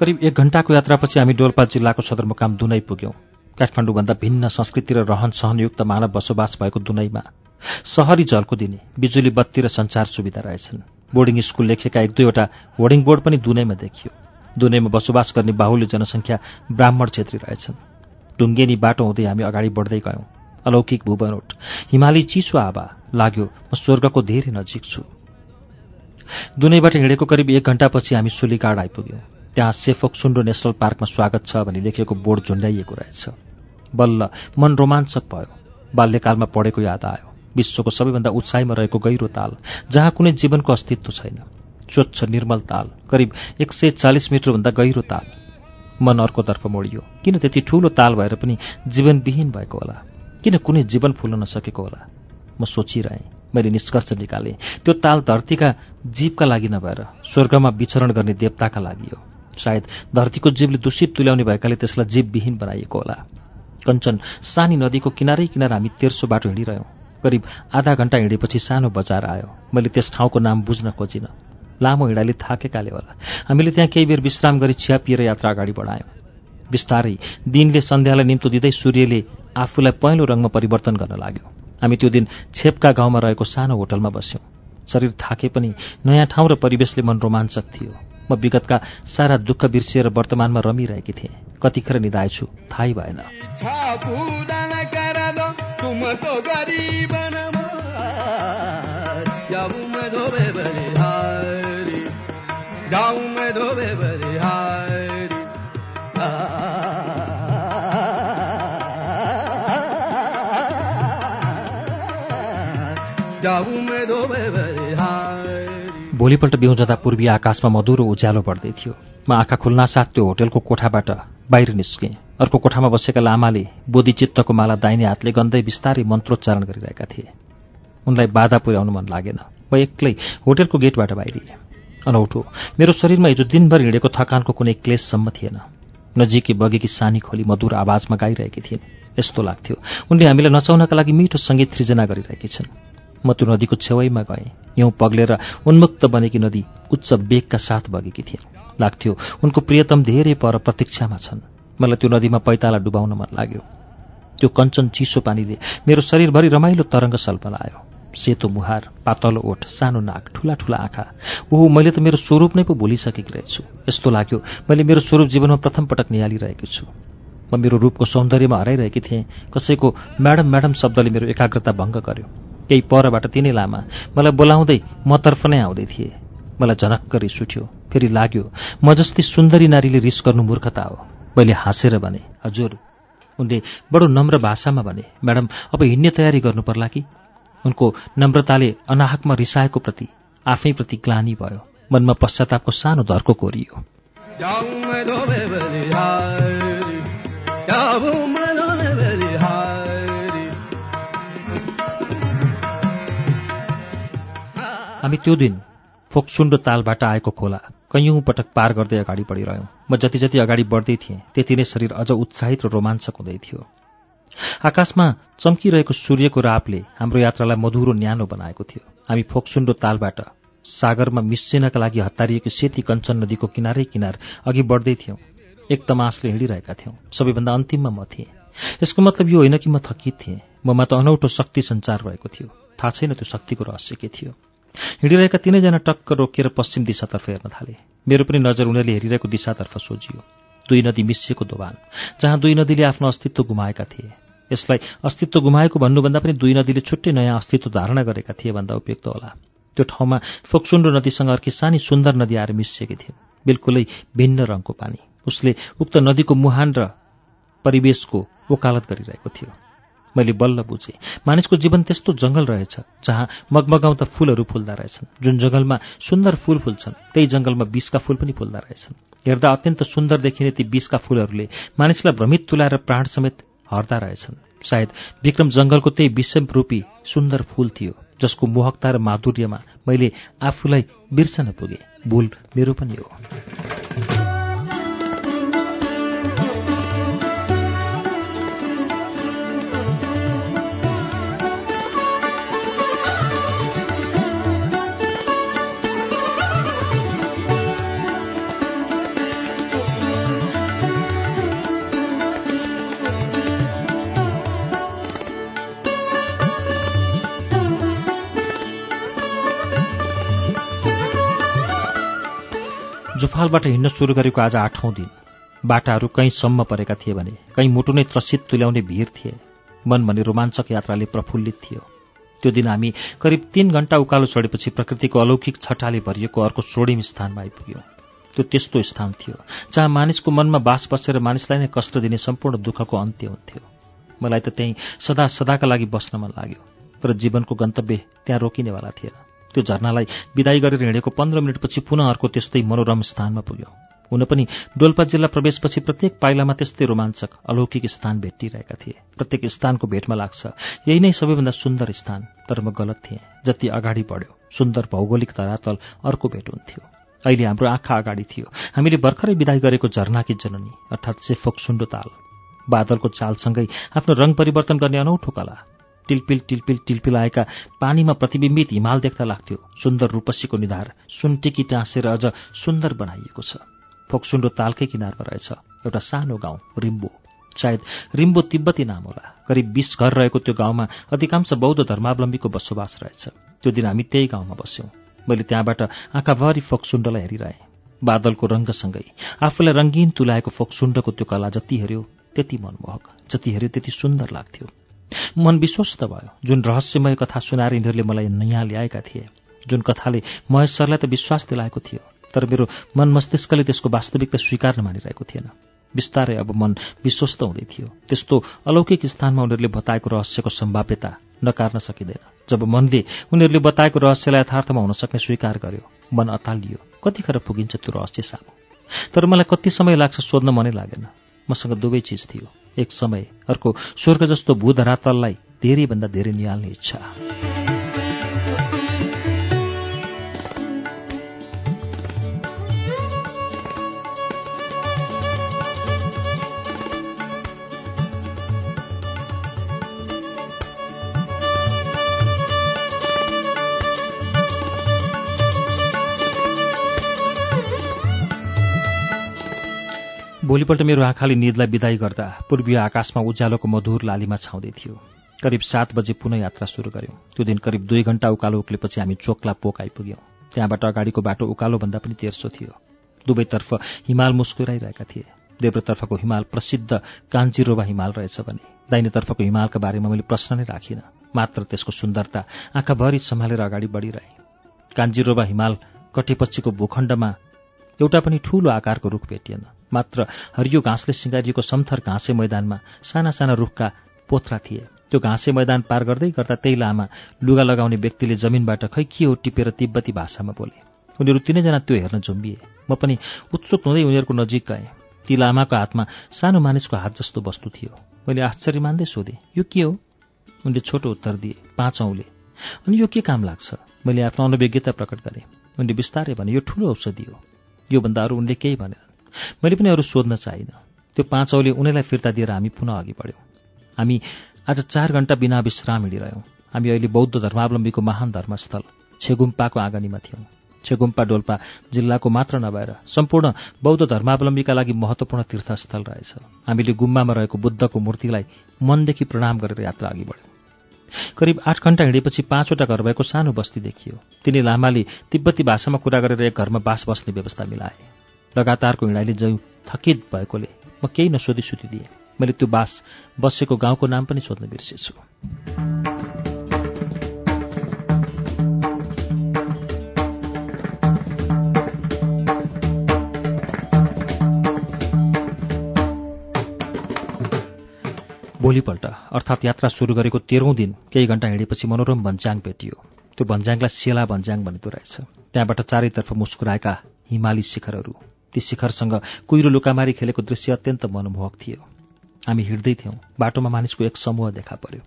करिब एक घण्टाको यात्रापछि हामी डोल्पा जिल्लाको सदरमुकाम दुनै पुग्यौं। काठमाडौँभन्दा भिन्न संस्कृति र रहन सहनयुक्त मानव बसोबास भएको दुनैमा सहरी जलको दिने बिजुली बत्ती र सञ्चार सुविधा रहेछन्। बोर्डिङ स्कूल लेखेका एक दुईवटा होर्डिङ बोर्ड पनि दुनैमा देखियो। दुनैमा बसोबास गर्ने बाहुल्य जनसङ्ख्या ब्राह्मण क्षेत्री रहेछन्। ढुङ्गेनी बाटो हुँदै हामी अगाडि बढ्दै गयौं। अलौकिक भूबनोट हिमाली चिसो आवा लाग्यो म स्वर्गको धेरै नजिक छु। दुनैबाट हिँडेको करिब एक घण्टापछि हामी सुलीकाड आइपुग्यौं। त्यहाँ सेफोक सुन्डो नेसनल पार्कमा स्वागत छ भनी लेखिएको बोर्ड झुन्डाइएको रहेछ। बल्ल मन रोमाञ्चक भयो। बाल्यकालमा पढेको याद आयो। विश्वको सबैभन्दा उचाइमा रहेको गहिरो ताल जहाँ कुनै जीवनको अस्तित्व छैन। स्वच्छ निर्मल ताल करिब एक सय चालिस मिटरभन्दा गहिरो ताल। मन अर्कोतर्फ मोडियो। किन त्यति ठूलो ताल भएर पनि जीवनविहीन भएको होला? किन कुनै जीवन फुल्न नसकेको होला? म सोचिरहेँ मैले निष्कर्ष निकालेँ त्यो ताल धरतीका जीवका लागि नभएर स्वर्गमा विचरण गर्ने देवताका लागि हो। सायद धरतीको जीवले दूषित तुल्याउने भएकाले त्यसलाई जीवविहीन बनाइएको होला। कञ्चन सानी नदीको किनारै किनार हामी तेर्सो बाटो हिँडिरह्यौँ करिब आधा घण्टा हिँडेपछि सानो बजार आयो। मैले त्यस ठाउँको नाम बुझ्न खोजिनँ। लामो हिँडाले थाकेकाले होला। हामीले त्यहाँ केही बेर विश्राम गरी चिया पिएर यात्रा अगाडि बढायौँ। बिस्तारै दिनले सन्ध्यालाई निम्तो दिँदै सूर्यले आफूलाई पहेँलो रङमा परिवर्तन गर्न लाग्यो। हामी त्यो दिन छेपका गाउँमा रहेको सानो होटलमा बस्यौँ। शरीर थाके पनि नयाँ ठाउँ र परिवेशले मन रोमाञ्चक थियो। म विगतका सारा दुःख बिर्सिएर वर्तमानमा रमिरहेकी थिएँ। कतिखेर निधाएछु थाहै भएन। भोलिपल्ट बिउजँदा पूर्वी आकाशमा मधुरो उज्यालो बढ्दै थियो। म आँखा खुल्नासाथ त्यो होटेलको कोठाबाट बाहिर निस्केँ। अर्को कोठामा बसेका लामाले बोधिचित्तको माला दाहिने हातले गन्दै बिस्तारै मन्त्रोच्चारण गरिरहेका थिए। उनलाई बाधा पुर्याउनु मन लागेन। म एक्लै होटेलको गेटबाट बाहिरिएँ। अनौठो। मेरो शरीरमा हिजो दिनभर हिँडेको थकानको कुनै क्लेशसम्म थिएन। नजिकै बगेकी सानी खोली मधुर आवाजमा गाइरहेकी थिइन्। यस्तो लाग्थ्यो। उनले हामीलाई नचाउनका लागि मिठो सङ्गीत सृजना गरिरहेकी छन्। म त्यो नदीको छेउैमा गएँ। हिउँ पग्लेर उन्मुक्त बनेकी नदी उच्च बेगका साथ बगेकी थिइन्। लाग्थ्यो उनको प्रियतम धेरै पर प्रतीक्षामा छन्। मलाई त्यो नदीमा पैताला डुबाउन मन लाग्यो। त्यो कञ्चन चिसो पानीले मेरो शरीरभरि रमाइलो तरङ्ग सल्पलायो। सेतो मुहार पातलो ओठ सानो नाक ठुला ठुला आँखा। ओहो मैले त मेरो स्वरूप नै पो भुलिसकेकी रहेछु। यस्तो लाग्यो मैले मेरो स्वरूप जीवनमा प्रथम पटक निहालिरहेको छु। म मेरो रूपको सौन्दर्यमा हराइरहेकी थिएँ। कसैको म्याडम म्याडम शब्दले मेरो एकाग्रता भङ्ग गर्यो। केही परबाट तिनै लामा मलाई बोलाउँदै मतर्फ नै आउँदै थिए। मलाई झनक्क रिस उठ्यो। फेरि लाग्यो म जस्तै सुन्दरी नारीले रिस गर्नु मूर्खता हो। मैले हाँसेर भने हजुर। उनले बडो नम्र भाषामा भने म्याडम अब हिँड्ने तयारी गर्नु पर्ला कि? उनको नम्रताले अनाहकमा रिसाएको प्रति आफैप्रति ग्लानी भयो। मनमा पश्चातापको सानो धर्को कोरियो। हामी त्यो दिन फोक्सुन्डो तालबाट आएको खोला कैयौँ पटक पार गर्दै अगाडि बढिरह्यौँ। म जति जति अगाडि बढ्दै थिएँ त्यति नै शरीर अझ उत्साहित र रोमाञ्चक हुँदै थियो। आकाशमा चम्किरहेको सूर्यको रापले हाम्रो यात्रालाई मधुरो न्यानो बनाएको थियो। हामी फोक्सुन्डो तालबाट सागरमा मिसिनका लागि हतारिएको सेती कञ्चन नदीको किनारै किनार अघि बढ्दै थियौँ। एक तमासले हिँडिरहेका थियौँ। सबैभन्दा अन्तिममा म थिएँ। यसको मतलब यो होइन कि म थकित थिएँ। ममा त अनौठो शक्ति सञ्चार भएको थियो। थाहा छैन त्यो शक्तिको रहस्य के थियो। हिँडिरहेका तिनैजना टक्क रोकिएर पश्चिम दिशातर्फ हेर्न थाले। मेरो पनि नजर उनीहरूले हेरिरहेको दिशातर्फ सोझियो दुई नदी मिसिएको दोभान जहाँ दुई नदीले आफ्नो अस्तित्व गुमाएका थिए। यसलाई अस्तित्व गुमाएको भन्नुभन्दा पनि दुई नदीले छुट्टै नयाँ अस्तित्व धारणा गरेका थिए भन्दा उपयुक्त होला। त्यो ठाउँमा फोक्सुन्डो नदीसँग अर्की सानी सुन्दर नदी आएर मिसिएकी थिइन्। बिल्कुलै भिन्न रङको पानी। उसले उक्त नदीको मुहान र परिवेशको वकालत गरिरहेको थियो। मैले बल्ल बुझेँ। मानिसको जीवन त्यस्तो जङ्गल रहेछ जहाँ मगमगाउँदा फूलहरू फुल्दा रहेछन्। जुन जङ्गलमा सुन्दर फूल फुल्छन् त्यही जङ्गलमा बिसका फूल पनि फुल्दा रहेछन्। हेर्दा अत्यन्त सुन्दर देखिने ती बिसका फूलहरूले मानिसलाई भ्रमित तुलाएर प्राण समेत हर्दा रहेछन्। सायद विक्रम जङ्गलको त्यही विषम रूपी सुन्दर फूल थियो जसको मोहकता र माधुर्यमा मैले आफूलाई बिर्सन पुगेँ। भूल मेरो पनि हो। जुफालबाट हिँड्न सुरु गरेको आज आठौँ दिन। बाटाहरू कहीँसम्म परेका थिए भने कहीँ मुटु नै त्रसित तुल्याउने भिर थिए। मन भने रोमाञ्चक यात्राले प्रफुल्लित थियो। त्यो दिन हामी करिब तीन घण्टा उकालो चढेपछि प्रकृतिको अलौकिक छटाले भरिएको अर्को स्वर्णिम स्थानमा आइपुग्यो। त्यो त्यस्तो स्थान थियो जहाँ मानिसको मनमा बास बसेर मानिसलाई नै कष्ट दिने सम्पूर्ण दुःखको अन्त्य हुन्थ्यो। मलाई त त्यहीँ सदा सदाका लागि बस्न मन लाग्यो तर जीवनको गन्तव्य त्यहाँ रोकिनेवाला थिएन। त्यो झरनालाई विदाई गरेर हिँडेको पन्ध्र मिनटपछि पुनः अर्को त्यस्तै मनोरम स्थानमा पुग्यो। हुन पनि डोल्पा जिल्ला प्रवेशपछि प्रत्येक पाइलामा त्यस्तै रोमाञ्चक अलौकिक स्थान भेटिरहेका थिए। प्रत्येक स्थानको भेटमा लाग्छ यही नै सबैभन्दा सुन्दर स्थान। तर म गलत थिएँ। जति अगाडि बढ्यो सुन्दर भौगोलिक धरातल अर्को भेट हुन्थ्यो। अहिले हाम्रो आँखा अगाडि थियो। हामीले भर्खरै विदाई गरेको झरनाकी जननी अर्थात् सेफोक सुन्डो ताल। बादलको चालसँगै आफ्नो रङ परिवर्तन गर्ने अनौठो कला। टिलपिल टिलपिल टिलपिलाएका पानीमा प्रतिबिम्बित हिमाल देख्दा लाग्थ्यो। सुन्दर रूपसीको निधार सुन्टिकी टाँसेर अझ सुन्दर बनाइएको छ। फोक्सुन्डो तालकै किनारमा रहेछ एउटा सानो गाउँ रिम्बो। सायद रिम्बो तिब्बती नाम होला। करिब बिस घर रहेको त्यो गाउँमा अधिकांश बौद्ध धर्मावलम्बीको बसोबास रहेछ। त्यो दिन हामी त्यही गाउँमा बस्यौँ। मैले त्यहाँबाट आँखाभरि फोक्सुन्डोलाई हेरिरहेँ। बादलको रङ्गसँगै आफूलाई रङ्गीन तुलाएको फोक्सुण्डको त्यो कला जति हेऱ्यो त्यति मनमोहक जति हेऱ्यो त्यति सुन्दर लाग्थ्यो। मन विश्वस्त भयो। जुन रहस्यमय कथा सुनाएर यिनीहरूले मलाई नयाँ ल्याएका थिए जुन कथाले महेश सरलाई त विश्वास दिलाएको थियो तर मेरो मन मस्तिष्कले त्यसको वास्तविकता स्वीकार्न मानिरहेको थिएन। बिस्तारै अब मन विश्वस्त हुँदै थियो। त्यस्तो अलौकिक स्थानमा उनीहरूले बताएको रहस्यको सम्भाव्यता नकार्न सकिँदैन। जब मनले उनीहरूले बताएको रहस्यलाई यथार्थमा हुन सक्ने स्वीकार गर्यो मन अतालियो कतिखेर पुगिन्छ त्यो रहस्य सामु। तर मलाई कति समय लाग्छ सोध्न मनै लागेन। मसँग दुवै चिज थियो। एक समय अर्को स्वर्ग जस्तो भूधरातललाई धेरैभन्दा धेरै निहाल्ने इच्छा। भोलिपल्ट मेरो आँखाले निदलाई विदाई गर्दा पूर्वीय आकाशमा उज्यालोको मधुर लालीमा छाउँदै थियो। करिब सात बजे पुनः यात्रा सुरु गऱ्यौँ त्यो दिन करिब दुई घण्टा उकालो उक्लेपछि हामी चोक्ला पोक आइपुग्यौँ। त्यहाँबाट अगाडिको बाटो उकालोभन्दा पनि तेर्सो थियो। दुवैतर्फ हिमाल मुस्कुराइरहेका थिए। देब्रतर्फको हिमाल प्रसिद्ध काञ्चिरोबा हिमाल रहेछ भने दाहिनेतर्फको हिमालका बारेमा मैले प्रश्न नै राखिनँ। मात्र त्यसको सुन्दरता आँखाभरि सम्हालेर अगाडि बढिरहे। काञ्जिरोबा हिमाल कटेपछिको भूखण्डमा एउटा पनि ठूलो आकारको रुख भेटिएन। मात्र हरियो घाँसले सिँगारिएको समथर घाँसे मैदानमा साना साना रुखका पोथ्रा थिए। त्यो घाँसे मैदान पार गर्दै गर्दा त्यही लामा लुगा लगाउने व्यक्तिले जमिनबाट खै के हो टिपेर तिब्बती भाषामा बोले। उनीहरू तिनैजना त्यो हेर्न झुम्बिए। म पनि उत्सुक हुँदै उनीहरूको नजिक गएँ। ती लामाको हातमा सानो मानिसको हात जस्तो वस्तु थियो। मैले आश्चर्य मान्दै सोधेँ यो के हो? उनले छोटो उत्तर दिए पाँच औँले। अनि यो के काम लाग्छ? मैले आफ्नो अनभिज्ञता प्रकट गरेँ। उनले बिस्तारै भने यो ठुलो औषधि हो। योभन्दा अरू उनले केही भनेनन् मैले पनि अरू सोध्न चाहिनँ त्यो पाँच औले उनीलाई फिर्ता दिएर हामी पुनः अघि बढ्यौँ। हामी आज चार घण्टा बिना विश्राम हिँडिरह्यौँ। हामी अहिले बौद्ध धर्मावलम्बीको महान धर्मस्थल छेगुम्पाको आँगनीमा थियौँ। छेगुम्पा डोल्पा जिल्लाको मात्र नभएर सम्पूर्ण बौद्ध धर्मावलम्बीका लागि महत्त्वपूर्ण तीर्थस्थल रहेछ। हामीले गुम्बामा रहेको बुद्धको मूर्तिलाई मनदेखि प्रणाम गरेर यात्रा अघि बढ्यौँ। करिब आठ घण्टा हिँडेपछि पाँचवटा घर भएको सानो बस्ती देखियो। तिनी लामाले तिब्बती भाषामा कुरा गरेर एक घरमा बास बस्ने व्यवस्था मिलाए। लगातारको हिँडाइले जयु थकित भएकोले म केही नसोधी सुतिदिएँ मैले त्यो बास बसेको गाउँको नाम पनि सोध्न बिर्सेछु। भोलिपल्ट अर्थात् यात्रा सुरु गरेको तेह्रौँ दिन केही घण्टा हिँडेपछि मनोरम भन्ज्याङ भेटियो। त्यो भन्ज्याङलाई सेला भन्ज्याङ भनिँदो रहेछ। त्यहाँबाट चारैतर्फ मुस्कुराएका हिमाली शिखरहरू ती शिखरसँग कुहिरो लुकामारी खेलेको दृश्य अत्यन्त मनमोहक थियो। हामी हिँड्दै थियौँ। बाटोमा मानिसको एक समूह देखा पर्यो।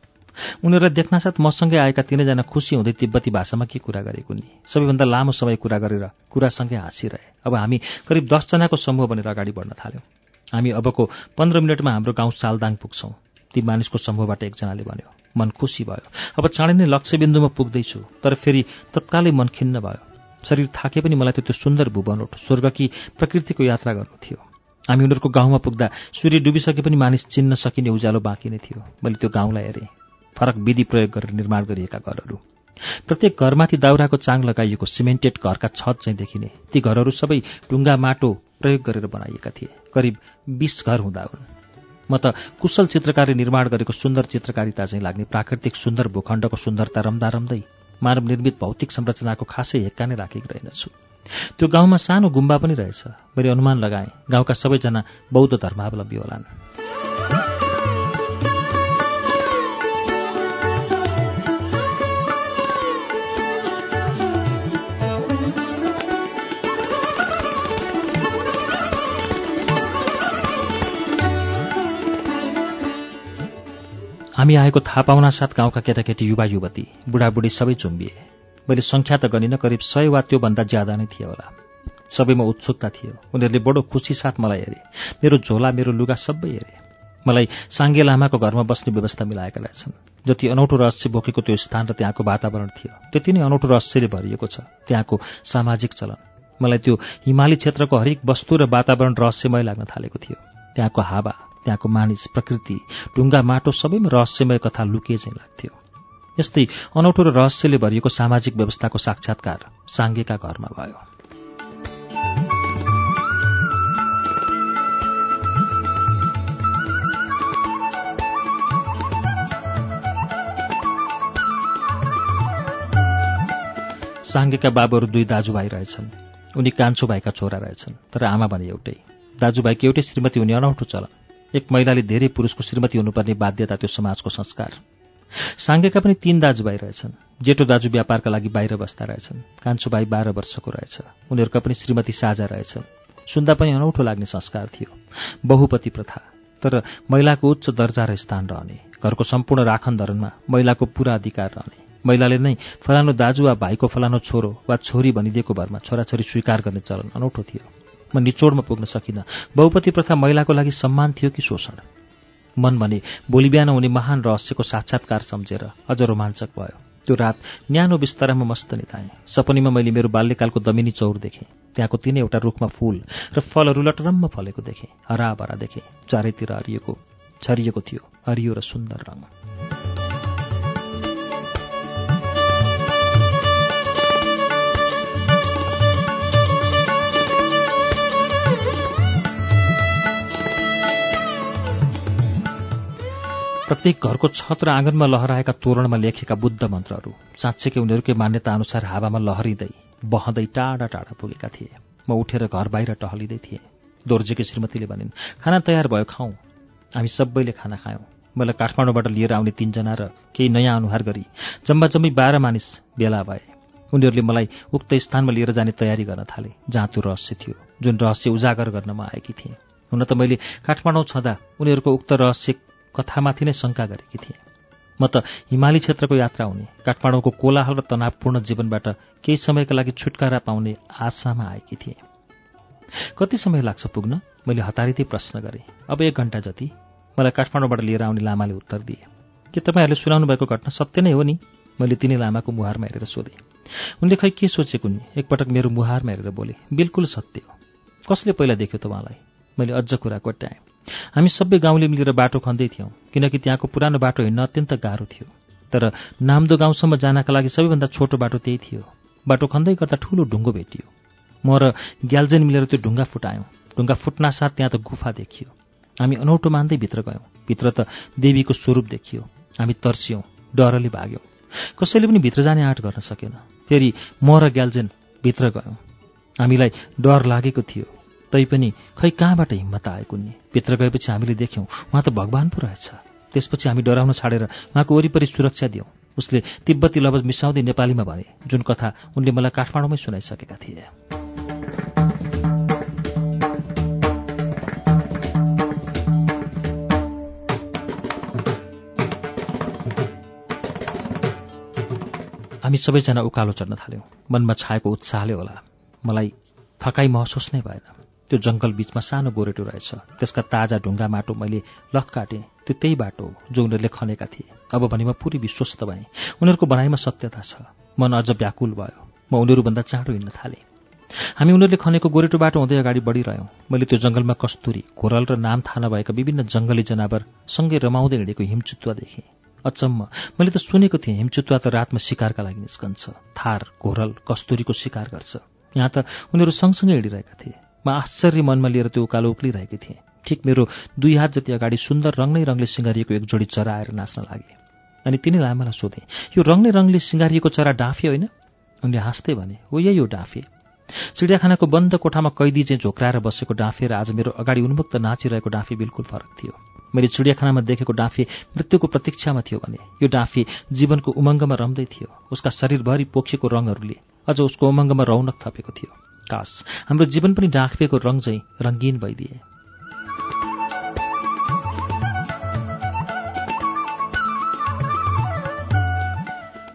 उनीहरूलाई देख्नासाथ मसँगै आएका तिनैजना खुसी हुँदै तिब्बती भाषामा के कुरा गरेको नि? सबैभन्दा लामो समय कुरा गरेर कुरासँगै हाँसिरहे। अब हामी करिब दसजनाको समूह बनेर अगाडि बढ्न थाल्यौँ। हामी अबको पन्ध्र मिनटमा हाम्रो गाउँ सालदाङ पुग्छौँ। ती मानिसको समूहबाट एकजनाले भन्यो मन खुसी भयो। अब चाँडै नै लक्ष्यबिन्दुमा पुग्दैछु तर फेरि तत्कालै मन खिन्न भयो। शरीर थाके पनि मलाई त्यो सुन्दर भुवन स्वर्ग कि प्रकृतिको यात्रा गर्नु थियो। हामी उनीहरूको गाउँमा पुग्दा सूर्य डुबिसके पनि मानिस चिन्न सकिने उज्यालो बाँकी नै थियो। मैले त्यो गाउँलाई हेरेँ। फरक विधि प्रयोग गरेर निर्माण गरिएका घरहरू। प्रत्येक घरमाथि दाउराको चाङ लगाइएको सिमेन्टेड घरका छत चाहिँ देखिने। ती घरहरू सबै ढुङ्गा माटो प्रयोग गरेर बनाइएका थिए। करिब बिस घर हुँदा हुन्। म त कुशल चित्रकारी निर्माण गरेको सुन्दर चित्रकारिता चाहिँ लाग्ने प्राकृतिक सुन्दर भूखण्डको सुन्दरता रम्दा रम्दै मानव निर्मित भौतिक संरचनाको खासै हेक्का नै राखेको रहेनछु। त्यो गाउँमा सानो गुम्बा पनि रहेछ। मैले अनुमान लगाएँ गाउँका सबैजना बौद्ध धर्मावलम्बी होलान्। हामी आएको थाहा पाउना साथ गाउँका केटाकेटी युवा युवती बुढाबुढी सबै चुम्बिए। मैले सङ्ख्या त गरिनँ करिब सय वा त्योभन्दा ज्यादा नै थियो होला। सबैमा उत्सुकता थियो। उनीहरूले बडो खुसी साथ मलाई हेरे। मेरो झोला मेरो लुगा सबै हेरे। मलाई साङ्गे लामाको घरमा बस्ने व्यवस्था मिलाएका रहेछन्। जति अनौठो रहस्य बोकेको त्यो स्थान र त्यहाँको वातावरण थियो त्यति नै अनौठो रहस्यले भरिएको छ त्यहाँको सामाजिक चलन। मलाई त्यो हिमाली क्षेत्रको हरेक वस्तु र वातावरण रहस्यमय लाग्न थालेको थियो। त्यहाँको हावा त्यहाँको मानिस प्रकृति ढुङ्गा माटो सबैमा रहस्यमय कथा लुके चाहिँ लाग्थ्यो। यस्तै अनौठो र रहस्यले भरिएको सामाजिक व्यवस्थाको साक्षात्कार साङ्गेका घरमा भयो। साङ्गेका बाबुहरू दुई दाजुभाइ रहेछन्। उनी कान्छो भाइका छोरा रहेछन् तर आमा भने एउटै। दाजुभाइको एउटै श्रीमती हुने अनौठो चलन। एक महिलाले धेरै पुरुषको श्रीमती हुनुपर्ने बाध्यता त्यो समाजको संस्कार। साङ्गेका पनि तीन दाजुभाइ रहेछन्। जेठो दाजु व्यापारका लागि बाहिर बस्दा रहेछन्। कान्छो भाइ बाह्र वर्षको रहेछ। उनीहरूका पनि श्रीमती साझा रहेछ सुन्दा पनि अनौठो लाग्ने संस्कार थियो। बहुपति प्रथा। तर महिलाको उच्च दर्जा र स्थान रहने। घरको सम्पूर्ण राखन धरनमा महिलाको पूरा अधिकार रहने। महिलाले नै फलानु दाजु वा भाइको फलानु छोरो वा छोरी भनिदिएको भरमा छोराछोरी स्वीकार गर्ने चलन अनौठो थियो। म निचोडमा पुग्न सकिनँ। बहुपति प्रथा महिलाको लागि सम्मान थियो कि शोषण? मन भने भोलि बिहान हुने महान रहस्यको साक्षात्कार सम्झेर अझ रोमाञ्चक भयो। त्यो रात न्यानो बिस्तारामा मस्त निताएँ। सपनीमा मैले मेरो बाल्यकालको दमिनी चौर देखेँ। त्यहाँको तिनैवटा रुखमा फूल र फलहरू लटरम्म फलेको देखेँ। हराभरा देखेँ। चारैतिर हरिएको छरिएको थियो। हरियो र सुन्दर रङ। प्रत्येक घरको छत र आँगनमा लहराएका तोरणमा लेखेका बुद्ध मन्त्रहरू। साँच्चैकै उनीहरूकै मान्यता अनुसार हावामा लहरिँदै बहँदै टाढा टाढा पुगेका थिए। म उठेर घर बाहिर टहलिँदै थिएँ। दोर्जेकी श्रीमतीले भनिन् खाना तयार भयो खाउँ हामी सबैले खाना खायौँ। मलाई काठमाडौँबाट लिएर आउने तिनजना र केही नयाँ अनुहार गरी जम्मा जम्मी बाह्र मानिस भेला भए। उनीहरूले मलाई उक्त स्थानमा लिएर जाने तयारी गर्न थाले जहाँ त्यो रहस्य थियो जुन रहस्य उजागर गर्न म आएकी थिएँ। हुन त मैले काठमाडौँ छँदा उनीहरूको उक्त रहस्य कथामाथि नै शङ्का गरेकी थिएँ। म त हिमाली क्षेत्रको यात्रा हुने काठमाडौँको कोलाहल र तनावपूर्ण जीवनबाट केही समयका लागि छुटकारा पाउने आशामा आएकी थिएँ। कति समय लाग्छ पुग्न? मैले हतारिँदै प्रश्न गरेँ। अब एक घन्टा जति। मलाई काठमाडौँबाट लिएर आउने लामाले उत्तर दिए। के तपाईँहरूले सुनाउनु भएको घटना सत्य नै हो नि? मैले तिनै लामाको मुहारमा हेरेर सोधेँ। उनले खै के सोचेको नि एकपटक मेरो मुहारमा हेरेर बोले बिल्कुल सत्य हो। कसले पहिला देख्यो त उहाँलाई? मैले अझ कुरा कोट्याएँ। हामी सबै गाउँले मिलेर बाटो खन्दै थियौँ किनकि त्यहाँको पुरानो बाटो हिँड्न अत्यन्त गाह्रो थियो। तर नाम्दो गाउँसम्म जानका लागि सबैभन्दा छोटो बाटो त्यही थियो। बाटो खन्दै गर्दा ठुलो ढुङ्गो भेटियो। म र ग्याल्जेन मिलेर त्यो ढुङ्गा फुटायौँ। ढुङ्गा फुट्नासाथ त्यहाँ त गुफा देखियो। हामी अनौठो मान्दै भित्र गयौँ। भित्र त देवीको स्वरूप देखियो। हामी तर्सियौँ डरले भाग्यौँ। कसैले पनि भित्र जाने आँट गर्न सकेन। फेरि म र ग्याल्जेन भित्र गयौँ। हामीलाई डर लागेको थियो। तैपनि खै कहाँबाट हिम्मत आएको नि भित्र गएपछि हामीले देख्यौँ उहाँ त भगवान् पो रहेछ। त्यसपछि हामी डराउन छाडेर उहाँको वरिपरि सुरक्षा दियौँ। उसले तिब्बती लवज मिसाउँदै नेपालीमा भने जुन कथा उनले मलाई काठमाडौँमै सुनाइसकेका थिए। हामी सबैजना उकालो चढ्न थाल्यौँ। मनमा छाएको उत्साहले होला। मलाई थकाइ महसुस नै भएन। त्यो जङ्गल बिचमा सानो गोरेटो रहेछ। त्यसका ताजा ढुङ्गा माटो मैले लख काटेँ त्यो त्यही बाटो हो जो उनीहरूले खनेका थिए। अब भने म पुरै विश्वस्त भएँ। उनीहरूको बनाइमा सत्यता छ। मन अझ व्याकुल भयो। म उनीहरूभन्दा चाँडो हिँड्न थालेँ। हामी उनीहरूले खनेको गोरेटो बाटो हुँदै अगाडि बढिरह्यौँ। मैले त्यो जङ्गलमा कस्तुरी घोरल र नाम थाहा नभएका विभिन्न जङ्गली जनावर सँगै रमाउँदै हिँडेको हिमचुत्वा देखेँ। अचम्म मैले त सुनेको थिएँ हिमचुत्वा त रातमा शिकारका लागि निस्कन्छ। थार घोरल कस्तुरीको शिकार गर्छ। यहाँ त उनीहरू सँगसँगै हिँडिरहेका थिए। म आश्चर्य मनमा लिएर त्यो उकालो उक्लिरहेकी थिएँ। ठिक मेरो दुई हात जति अगाडि सुन्दर रङ नै रङले सिँगारिएको एक जोडी चरा आएर नाच्न लागे। अनि तिनै लामालाई सोधेँ यो रङ नै रङले सिँगारिएको चरा डाँफे होइन? उनले हाँस्दै भने हो यही हो डाँफे। चिडियाखानाको बन्द कोठामा कैदी चाहिँ झोक्राएर बसेको डाँफे र आज मेरो अगाडि उन्मुक्त नाचिरहेको डाँफे बिल्कुल फरक थियो। मैले चिडियाखानामा देखेको डाँफे मृत्युको प्रतीक्षामा थियो भने यो डाँफे जीवनको उमङ्गमा रम्दै थियो। उसका शरीरभरि पोखिएको रङहरूले अझ उसको उमङ्गमा रौनक थपेको थियो। काश हाम्रो जीवन पनि डाँफेको रङ चाहिँ रङ्गीन भइदिए।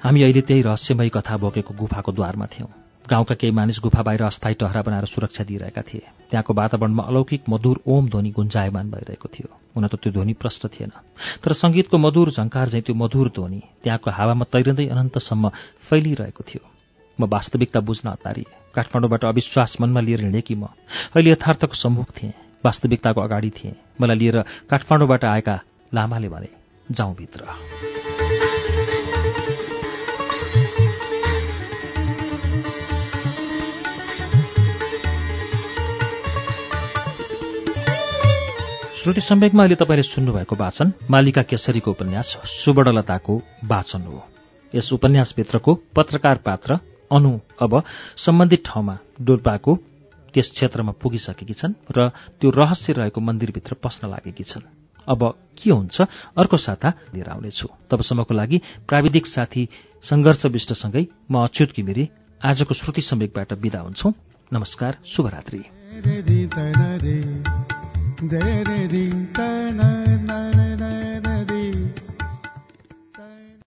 हामी अहिले त्यही रहस्यमयी कथा बोकेको गुफाको द्वारमा थियौँ। गाउँका केही मानिस गुफा बाहिर अस्थायी टहरा बनाएर सुरक्षा दिइरहेका थिए। त्यहाँको वातावरणमा अलौकिक मधुर ओम ध्वनि गुन्जायमान भइरहेको थियो। हुन त त्यो ध्वनि प्रष्ट थिएन। तर सङ्गीतको मधुर झङ्कार चाहिँ त्यो मधुर ध्वनि त्यहाँको हावामा तैरिँदै अनन्तसम्म फैलिरहेको थियो। म वास्तविकता बुझ्न हतारिए काठमाडौँबाट अविश्वास मनमा लिएर हिँडेकी म? अहिले यथार्थको सम्मुख थिएँ वास्तविकताको अगाडि थिएँ। मलाई लिएर काठमाडौँबाट आएका लामाले भने जाउँ भित्र। श्रुति सम्वेकमा अहिले तपाईँले सुन्नुभएको वाचन मालिका केसरीको उपन्यास सुवर्णलताको वाचन हो। यस उपन्यासभित्रको पत्रकार पात्र अनु अब सम्बन्धित ठाउँमा डोल्पाको त्यस क्षेत्रमा पुगिसकेकी छन् र त्यो रहस्य रहेको मन्दिरभित्र पस्न लागेकी छन्। अब के हुन्छ? अर्को साता लिएर आउनेछु। तबसम्मको लागि प्राविधिक साथी सङ्घर्ष विष्टसँगै म अच्युत घिमिरे आजको श्रुति सम्वेकबाट विदा हुन्छौ। नमस्कार शुभरात्री।